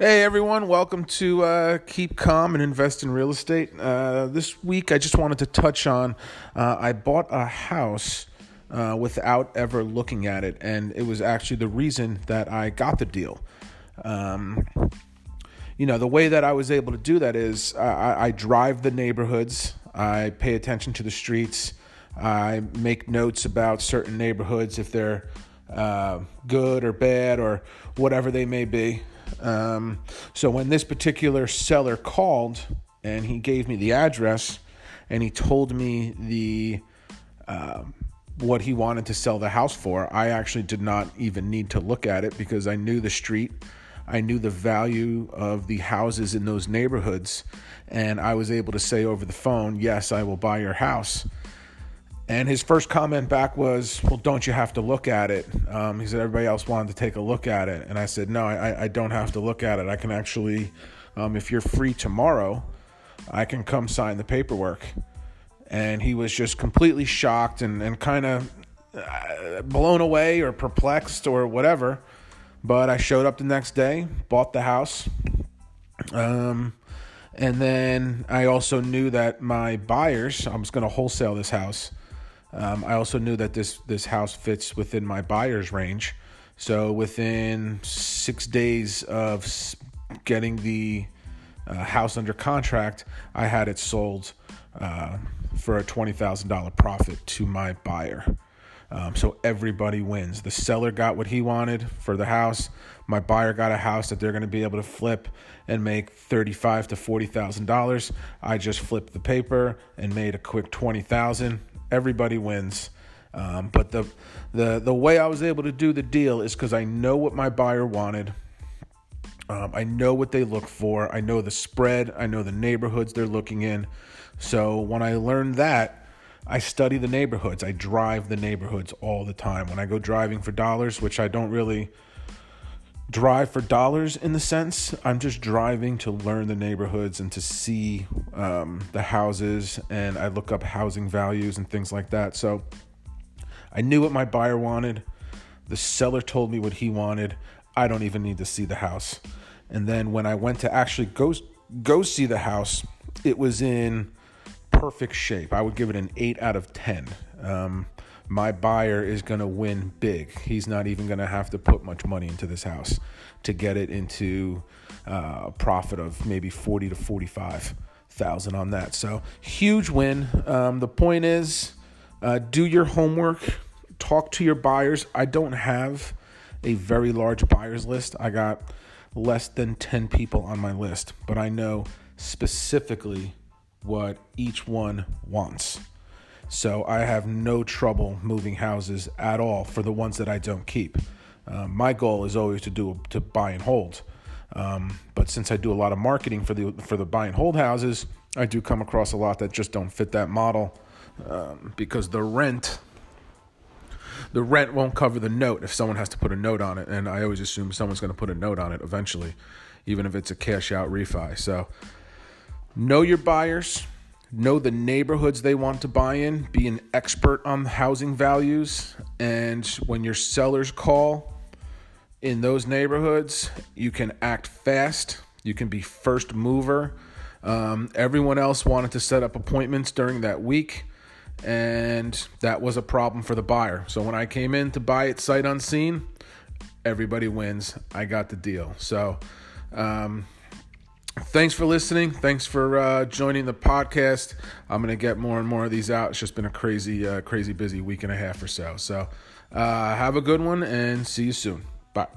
Hey everyone, welcome to uh, Keep Calm and Invest in Real Estate. Uh, this week I just wanted to touch on uh, I bought a house uh, without ever looking at it, and it was actually the reason that I got the deal. Um, you know, the way that I was able to do that is I, I drive the neighborhoods, I pay attention to the streets, I make notes about certain neighborhoods if they're uh, good or bad or whatever they may be. Um, so when this particular seller called and he gave me the address and he told me the uh, what he wanted to sell the house for, I actually did not even need to look at it because I knew the street. I knew the value of the houses in those neighborhoods, and I was able to say over the phone, Yes, I will buy your house. And his first comment back was, Well, don't you have to look at it? Um, he said, Everybody else wanted to take a look at it. And I said, No, I, I don't have to look at it. I can actually, um, if you're free tomorrow, I can come sign the paperwork. And he was just completely shocked and, and kind of uh, blown away or perplexed or whatever. But I showed up the next day, bought the house. Um, and then I also knew that my buyers, I was going to wholesale this house um, I also knew that this this house fits within my buyer's range. So within six days of getting the uh, house under contract, I had it sold uh, for a twenty thousand dollar profit to my buyer. Um, so everybody wins. The seller got what he wanted for the house. My buyer got a house that they're going to be able to flip and make thirty-five to forty thousand dollars. I just flipped the paper and made a quick twenty thousand everybody wins. Um, but the the the way I was able to do the deal is because I know what my buyer wanted. Um, I know what they look for. I know the spread. I know the neighborhoods they're looking in. So when I learned that, I study the neighborhoods. I drive the neighborhoods all the time. When I go driving for dollars, which I don't really drive for dollars in the sense. I'm just driving to learn the neighborhoods and to see um, the houses, and I look up housing values and things like that. So I knew what my buyer wanted. The seller told me what he wanted. I don't even need to see the house. And then when I went to actually go go see the house, it was in perfect shape. I would give it an eight out of ten. Um, my buyer is going to win big. He's not even going to have to put much money into this house to get it into uh, a profit of maybe 40 to 45 thousand on that. So huge win. Um, the point is, uh, do your homework, talk to your buyers. I don't have a very large buyers list. I got less than 10 people on my list, but I know specifically what each one wants. So I have no trouble moving houses at all for the ones that I don't keep. Um, my goal is always to do to buy and hold. Um, but since I do a lot of marketing for the for the buy and hold houses, I do come across a lot that just don't fit that model um, because the rent the rent won't cover the note if someone has to put a note on it, and I always assume someone's going to put a note on it eventually, even if it's a cash out refi. So know your buyers know the neighborhoods they want to buy in, be an expert on housing values, and when your sellers call in those neighborhoods, you can act fast. You can be first mover. Um, everyone else wanted to set up appointments during that week, and that was a problem for the buyer. So when I came in to buy it sight unseen, everybody wins. I got the deal. So um, thanks for listening. Thanks for uh, joining the podcast. I'm gonna get more and more of these out. It's just been a crazy, uh, crazy busy week and a half or so. So uh, have a good one and see you soon. Bye.